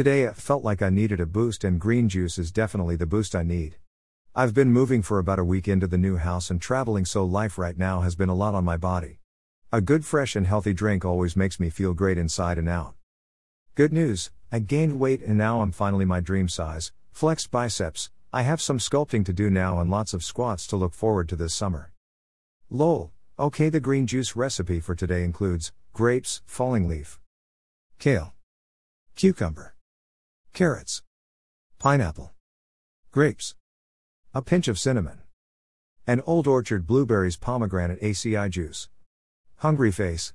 Today I felt like I needed a boost, and green juice is definitely the boost I need. I've been moving for about a week into the new house and traveling, so life right now has been a lot on my body. A good, fresh, and healthy drink always makes me feel great inside and out. Good news I gained weight and now I'm finally my dream size, flexed biceps. I have some sculpting to do now and lots of squats to look forward to this summer. Lol, okay, the green juice recipe for today includes grapes, falling leaf, kale, cucumber, carrots, pineapple, grapes. A pinch of cinnamon. An Old Orchard blueberries pomegranate acai juice. Hungry face.